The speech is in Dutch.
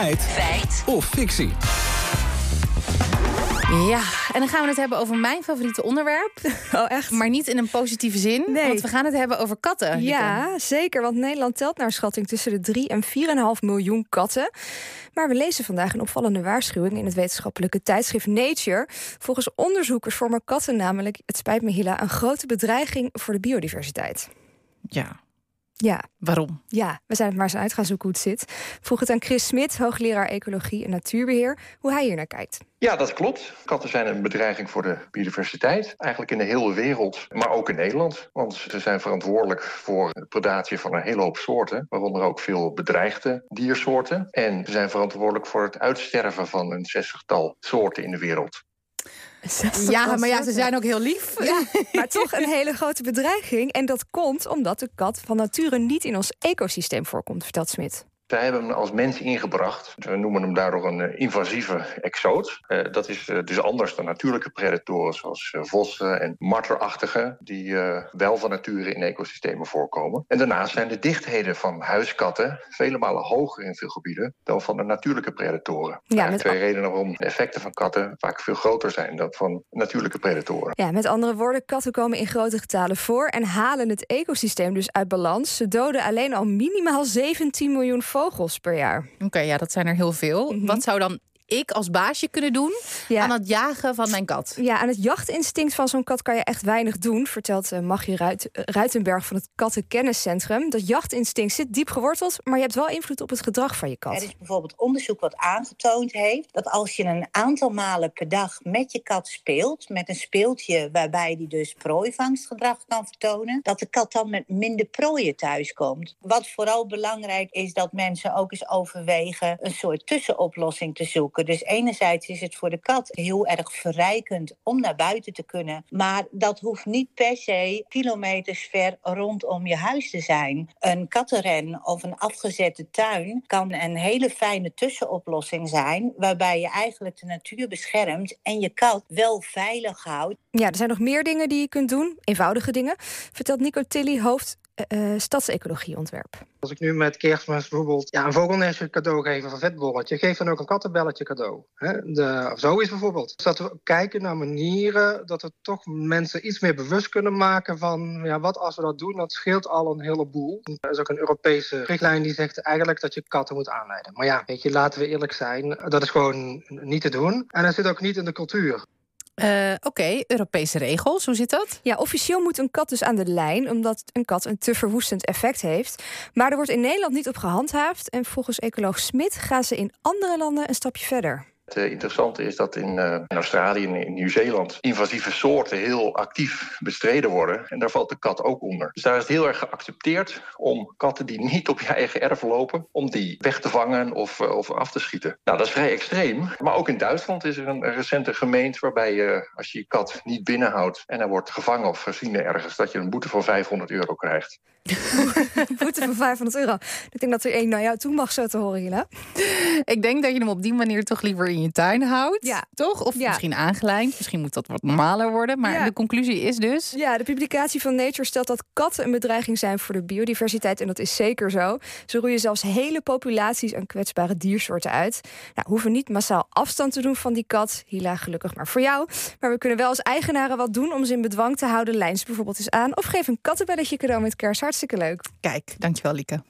Feit. Feit. Of fictie. Ja, en dan gaan we het hebben over mijn favoriete onderwerp. Oh, echt? Maar niet in een positieve zin. Nee. Want we gaan het hebben over katten. Ja, zeker. Want Nederland telt naar schatting tussen de 3 en 4,5 miljoen katten. Maar we lezen vandaag een opvallende waarschuwing in het wetenschappelijke tijdschrift Nature. Volgens onderzoekers vormen katten namelijk, het spijt me Hila, een grote bedreiging voor de biodiversiteit. Ja, Ja, waarom? ja, we zijn het maar eens uit gaan zoeken hoe het zit. Vroeg het aan Chris Smit, hoogleraar ecologie en natuurbeheer, hoe hij hier naar kijkt. Ja, dat klopt. Katten zijn een bedreiging voor de biodiversiteit. Eigenlijk in de hele wereld, maar ook in Nederland. Want ze zijn verantwoordelijk voor de predatie van een hele hoop soorten. Waaronder ook veel bedreigde diersoorten. En ze zijn verantwoordelijk voor het uitsterven van een zestigtal soorten in de wereld. Ja, maar ja, ze zijn ook heel lief. Ja, maar toch een hele grote bedreiging. En dat komt omdat de kat van nature niet in ons ecosysteem voorkomt, vertelt Smit. Zij hebben hem als mens ingebracht. We noemen hem daardoor een eh, invasieve exoot. Eh, dat is eh, dus anders dan natuurlijke predatoren zoals eh, vossen en marterachtigen... die wel van nature in ecosystemen voorkomen. En daarnaast zijn de dichtheden van huiskatten... vele malen hoger in veel gebieden dan van de natuurlijke predatoren. Ja, met twee redenen waarom de effecten van katten... vaak veel groter zijn dan van natuurlijke predatoren. Ja, met andere woorden, katten komen in grote getalen voor en halen het ecosysteem dus uit balans. Ze doden alleen al minimaal 17 miljoen vogels per jaar. Oké, ja, dat zijn er heel veel. Wat zou dan ik als baasje kunnen doen Ja. aan het jagen van mijn kat? Ja, aan het jachtinstinct van zo'n kat kan je echt weinig doen, vertelt uh, Maggie Ruit, uh, Ruitenberg van het Kattenkenniscentrum. Dat jachtinstinct zit diep geworteld, maar je hebt wel invloed op het gedrag van je Er kat. is bijvoorbeeld onderzoek wat aangetoond heeft dat als je een aantal malen per dag met je kat speelt, met een speeltje waarbij die dus prooivangstgedrag kan vertonen, dat de kat dan met minder prooien thuiskomt. Wat vooral belangrijk is dat mensen ook eens overwegen een soort tussenoplossing te zoeken. Dus enerzijds is het voor de kat heel erg verrijkend om naar buiten te kunnen, maar dat hoeft niet per se kilometers ver rondom je huis te zijn. Een kattenren of een afgezette tuin kan een hele fijne tussenoplossing zijn, waarbij je eigenlijk de natuur beschermt en je kat wel veilig houdt. Ja, er zijn nog meer dingen die je kunt doen, eenvoudige dingen, vertelt Nico Tilly, hoofd uh, stadsecologieontwerp. Als ik nu met kerstmis bijvoorbeeld ja, een vogelnestje cadeau geef of een vetbolletje, geef dan ook een kattenbelletje cadeau. Hè? De, zo is bijvoorbeeld. Dus dat we kijken naar manieren dat we toch mensen iets meer bewust kunnen maken van ja, wat als we dat doen, dat scheelt al een heleboel. Er is ook een Europese richtlijn die zegt eigenlijk dat je katten moet aanleiden. Maar ja, weet je, laten we eerlijk zijn, dat is gewoon niet te doen. En dat zit ook niet in de cultuur. Uh, Oké. Europese regels, hoe zit dat? Ja, officieel moet een kat dus aan de lijn, omdat een kat een te verwoestend effect heeft. Maar er wordt in Nederland niet op gehandhaafd. En volgens ecoloog Smit gaan ze in andere landen een stapje verder. Het interessante is dat in, uh, in Australië en in Nieuw-Zeeland invasieve soorten heel actief bestreden worden. En daar valt de kat ook onder. Dus daar is het heel erg geaccepteerd om katten die niet op je eigen erf lopen, om die weg te vangen of, uh, of af te schieten. Nou, dat is vrij extreem. Maar ook in Duitsland is er een, een recente gemeente waarbij je, als je je kat niet binnenhoudt en hij wordt gevangen of gezien ergens, dat je een boete van 500 euro krijgt. boete van 500 euro. Ik denk dat er één naar jou toe mag, zo te horen, Hila. Ik denk dat je hem op die manier toch liever in je tuin houdt. Ja. Toch? Of ja. misschien aangelijnd. Misschien moet dat wat normaler worden. Maar ja. de conclusie is dus. Ja, de publicatie van Nature stelt dat katten een bedreiging zijn voor de biodiversiteit. En dat is zeker zo. Ze roeien zelfs hele populaties aan kwetsbare diersoorten uit. Nou, hoeven niet massaal afstand te doen van die kat. Hila, gelukkig maar voor jou. Maar we kunnen wel als eigenaren wat doen om ze in bedwang te houden. Lijn ze bijvoorbeeld eens aan. Of geef een kattenbelletje cadeau met kerst. Hartstikke leuk. Kijk, dankjewel Lieke.